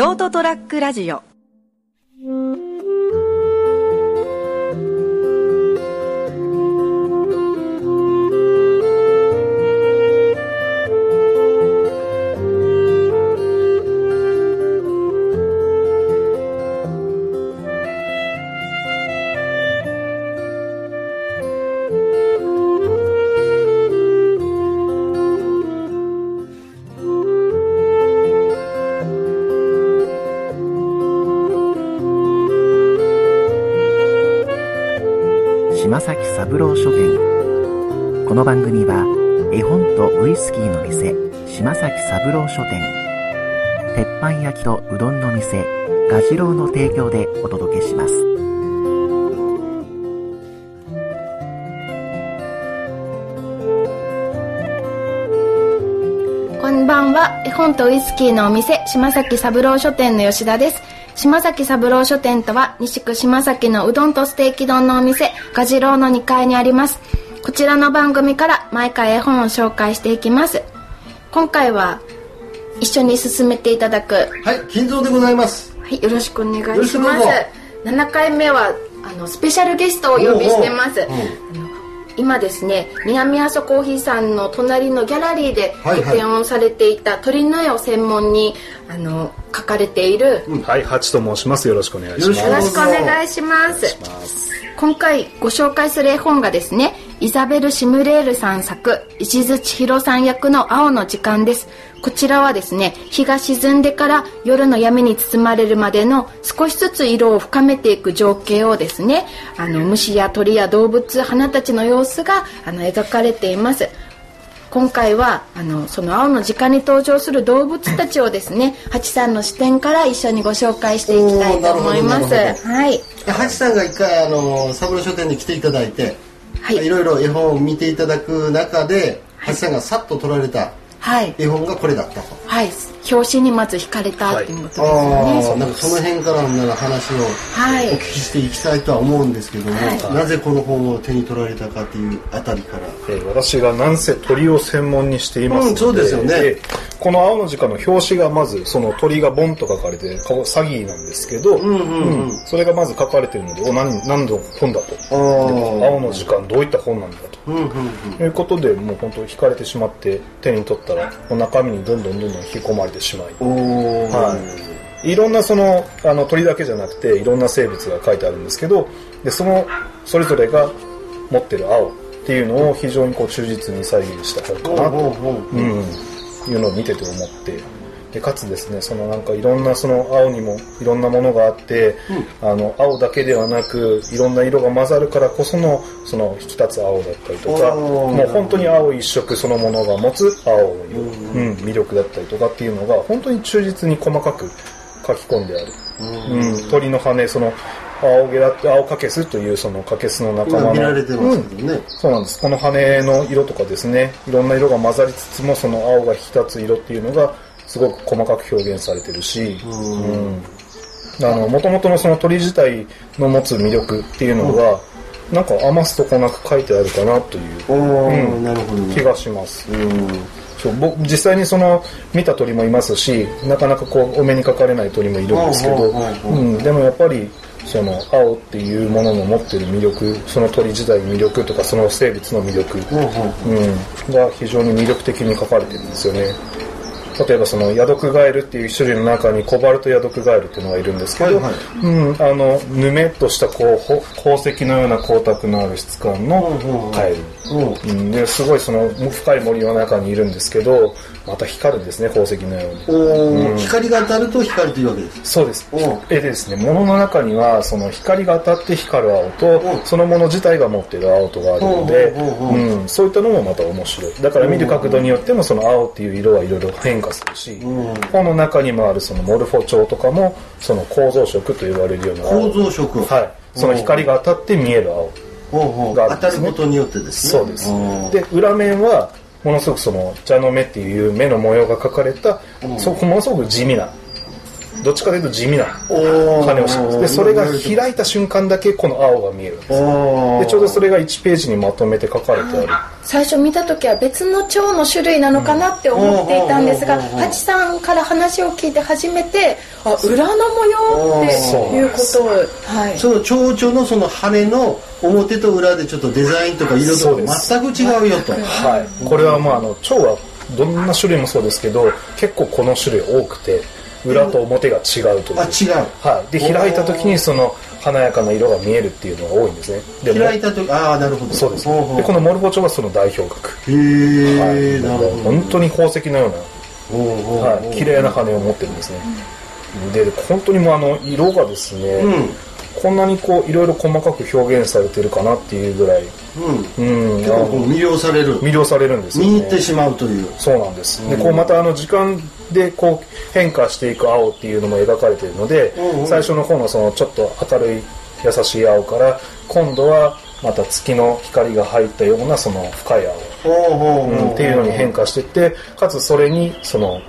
ショートトラックラジオ。島崎三郎書店。この番組は絵本とウイスキーの店島崎三郎書店。鉄板焼きとうどんの店ガジロウの提供でお届けします。んばんは。絵本とウイスキーのお店、島崎三郎書店の吉田です。島崎三郎書店とは、西区島崎のうどんとステーキ丼のお店、ガジロウの2階にあります。こちらの番組から毎回絵本を紹介していきます。今回は、一緒に進めていただく、はい、金蔵でございます。はい、よろしくお願いししますくどうぞ。7回目は、あの、スペシャルゲストをお呼びしてます。おうおう今ですね南阿蘇コーヒーさんの隣のギャラリーではいはい。個展をされていた鳥の絵を専門にあの描かれている、はい、ハチと申します。よろしくお願いします。よろしくお願いします今回ご紹介する絵本がですねイザベル・シムレールさん作石津千尋さん役の青の時間です。こちらはですね日が沈んでから夜の闇に包まれるまでの少しずつ色を深めていく情景をですねあの虫や鳥や動物花たちの様子があの描かれています。今回はあのその青の時間に登場する動物たちをですねハチさんの視点から一緒にご紹介していきたいと思います。はい。ハチさんが一回、あの、三郎書店に来ていただいて、はい。いろいろ絵本を見ていただく中で、ハチさんがさっと撮られたはい。絵本がこれだったと。はい。表紙にまず惹かれたっていうことですよね、ああ、なんかその辺からの話をはい。お聞きしていきたいとは思うんですけども、はい。なぜこの本を手に取られたかっていうあたりから。えー私がなんせ鳥を専門にしていますので、うんそうですよね。えーこの青の時間の表紙がまずその鳥がボンと書かれて顔詐欺なんですけど、んうんうん。うん。それがまず書かれてるのでお何何の本だと。青の時間どういった本なんだと。うんうんうん。ということでもう本当惹かれてしまって手に取ったら中身にどんどんどんどん引き込まれてしまい。はい、いろんなそのあの鳥だけじゃなくていろんな生物が書いてあるんですけどでそのそれぞれが持ってる青っていうのを非常にこう忠実に再現した本かなと、うん、いうのを見てて思って。でかつですねそのなんかいろんなその青にもいろんなものがあって、あの青だけではなくいろんな色が混ざるからこそのその引き立つ青だったりとかもう本当に青一色そのものが持つ青の色、うん、魅力だったりとかっていうのが本当に忠実に細かく書き込んである、うん鳥の羽その青ゲラ青カケスというそのカケスの仲間の今見られてますけどね。そうなんです。この羽の色とかですね、いろんな色が混ざりつつも、その青が引き立つ色っていうのが、すごく細かく表現されてるし、うん。あの、もともとのその鳥自体の持つ魅力っていうのが、なんか余すとこなく書いてあるかなといううんなるほどね。気がします。うん。そう僕実際にその見た鳥もいますしなかなかこうお目にかかれない鳥もいるんですけど、でもやっぱりその青っていうものの持ってる魅力その鳥自体の魅力とかその生物の魅力、ほうほううん、が非常に魅力的に書かれてるんですよね例えばそのヤドクガエルっていう種類の中にコバルトヤドクガエルっていうのがいるんですけど、はいはい。うん、あのぬめっとしたこうほ宝石のような光沢のある質感のカエル、うん。うん、ですごいその深い森の中にいるんですけどまた光るんですね宝石のように。おー光が当たると光というわけです。そうです。えでですね物の中にはその光が当たって光る青とうん。そのもの自体が持っている青とがあるのでうんそういったのもまた面白い。だから見る角度によってもその青っていう色はいろいろ変化するしうん。本の中にもあるそのモルフォチョウとかもその構造色と呼ばれるような青構造色。はい。その光が当たって見える青がね。当たることによってですね。そうです。ん。で裏面はものすごくその蛇の目っていう目の模様が描かれた、そこものすごく地味などっちかというと地味な羽をしてます。でそれが開いた瞬間だけこの青が見えるんですおでちょうどそれが1ページにまとめて書かれてある。最初見た時は別の蝶の種類なのかなって思っていたんですが、うんうんうんうん。ハチさんから話を聞いて初めてあ裏の模様っていうことをはい。その蝶々のその羽の表と裏でちょっとデザインとか色とか全く違うよと。はい、これはまああの蝶はどんな種類もそうですけど結構この種類多くて裏と表が違うという、あ違う。はい、で開いた時にその華やかな色が見えるっていうのが多いんですね。でも開いた時ああなるほど。そうですでこのモルフォ蝶はその代表格。へえ、はい、なるほど。本当に宝石のようなはい、綺麗な羽を持ってるんですね。で、本当にもうあの、色がですね、うんこんなにこう、いろいろ細かく表現されてるかなっていうぐらい、うんうん、魅了される魅了されるんですよね。見入ってしまうというそうなんです。で、こうまたあの、時間でこう、変化していく青っていうのも描かれているのでうんう、ん最初の方のその、ちょっと明るい優しい青から、今度はまた月の光が入ったようなその深い青。っていうのに変化していってかつそれにその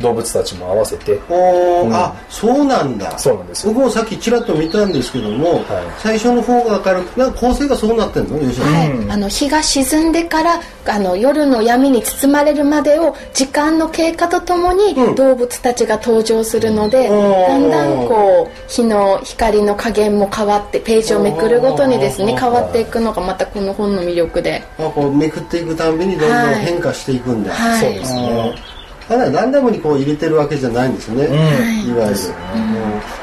動物たちも合わせて。ほううん。あそうなんだ。そうなんです。よ僕もさっきちらっと見たんですけども、はい。最初の方が明るくなんか構成がそうなってんの？吉田さん、はい。うんあの日が沈んでからあの夜の闇に包まれるまでを時間の経過とともにうん。動物たちが登場するので、うんだんだんこう日の光の加減も変わってページをめくるごとにですねうん変わっていくのがまたこの本の魅力で、あこうめくっていくたんびにどんどん変化していくんだ、はい。そうですねただランダムにこう入れてるわけじゃないんですよね、うん。いわゆる、うん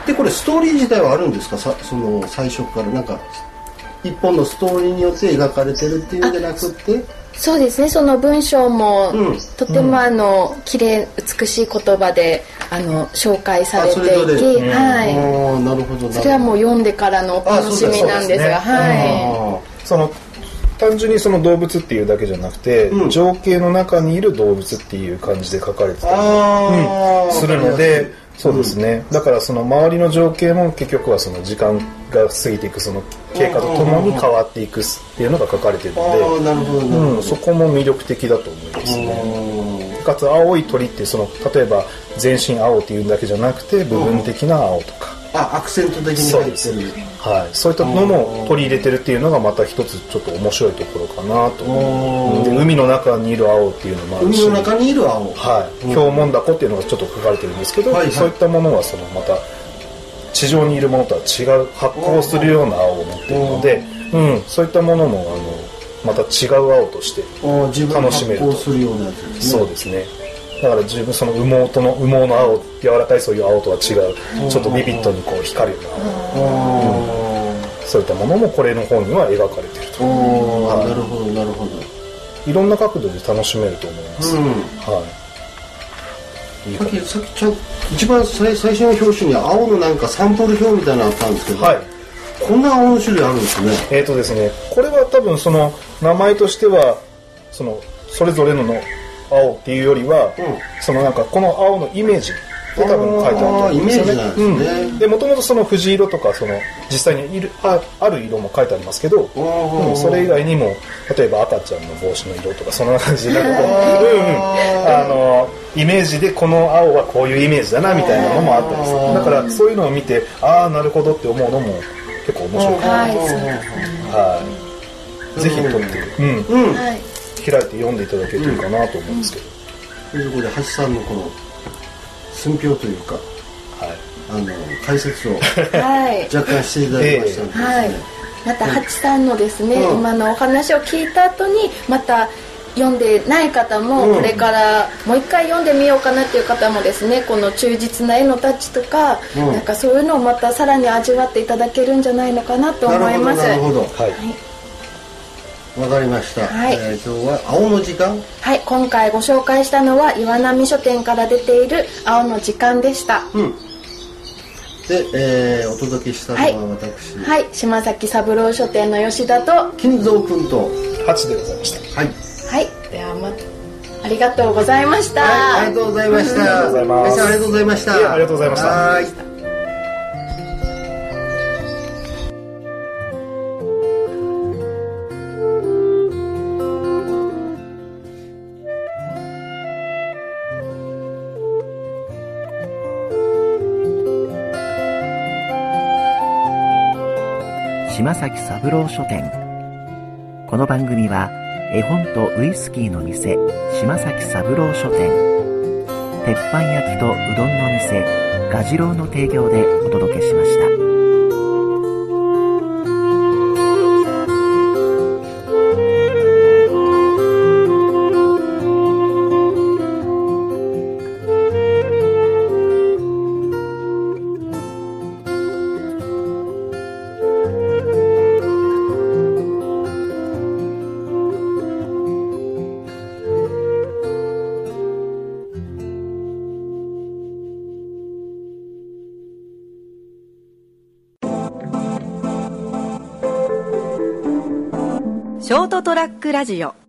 でこれストーリー自体はあるんですか？さその最初から。なんか一本のストーリーによって描かれてるっていうんじゃなくって。そうですね。その文章も、うん。とてもあの綺麗美しい言葉であの紹介されていき、うんはい、なるほどそれはもう読んでからのお楽しみなんですがはその単純にその動物っていうだけじゃなくて、うん。情景の中にいる動物っていう感じで書かれてたりうんするのでそうですね、だからその周りの情景も結局はその時間が過ぎていくその経過とともに変わっていくっていうのが書かれてるので、そこも魅力的だと思いますね。うん。かつ青い鳥ってその例えば全身青っていうだけじゃなくて部分的な青とか、あアクセント的に入ってる。はい、そういったのも取り入れてるっていうのがまた一つちょっと面白いところかなと海の中にいる青っていうのもあるし。海の中にいる青。はい、ヒョウモンダコっていうのがちょっと書かれてるんですけど、はいはい。そういったものはそのまた地上にいるものとは違う発光するような青を持っているので、うん、そういったものもあのまた違う青として楽しめるとね。そうですねだから自分その羽毛との羽毛の青柔らかいそういう青とは違う。ちょっとビビッドにこう光るような。そういったものもこれの本には描かれてると。ーあーなるほどなるほど。いろんな角度で楽しめると思います、うん。はい。いさっきさっきちゃん一番最最初の表紙に青のなんかサンプル表みたいなのあったんですけど、はい。こんな青の種類あるんですね。えーとですね、これは多分その名前としてはそのそれぞれのの青っていうよりは、うん。そのなんかこの青のイメージで多分書いてあると思うんですよね。ですね。うん。でもともとその藤色とかその実際にいるあある色も書いてありますけど、ー。うんそれ以外にも例えば赤ちゃんの帽子の色とかそんな感じでなんかこう、うんうん、あのイメージでこの青はこういうイメージだなみたいなのもあったりする。だからそういうのを見てああなるほどって思うのも結構面白い。かなはいはい。ぜひ撮って、うん、うん。はい開いて読んでいただけるといいかなと思うんですけど。ということで橋さんのこの寸評というかはい。あの解説をはい。若干していただきましたのでですね、はい、またハチさんのですね、うん。今のお話を聞いた後にまた読んでない方もうん。これからもう一回読んでみようかなっていう方もですねこの忠実な絵のタッチとか、うん。なんかそういうのをまたさらに味わっていただけるんじゃないのかなと思います。なるほどなるはい。わかりました、はい。えー今日は青の時間？はい今回ご紹介したのは岩波書店から出ている「青の時間」でした。うん。で、えーお届けしたのは私、はい島崎三郎書店の吉田とは金蔵君と。8でございました。はい、い。ではまたありがとうございました、はい、ありがとうございました。ありがとうございます。林さんありがとうございました。ありがとうございました島崎三郎書店この番組は絵本とウイスキーの店島崎三郎書店鉄板焼きとうどんの店蛾次郎の提供でお届けしました。トトラックラジオ。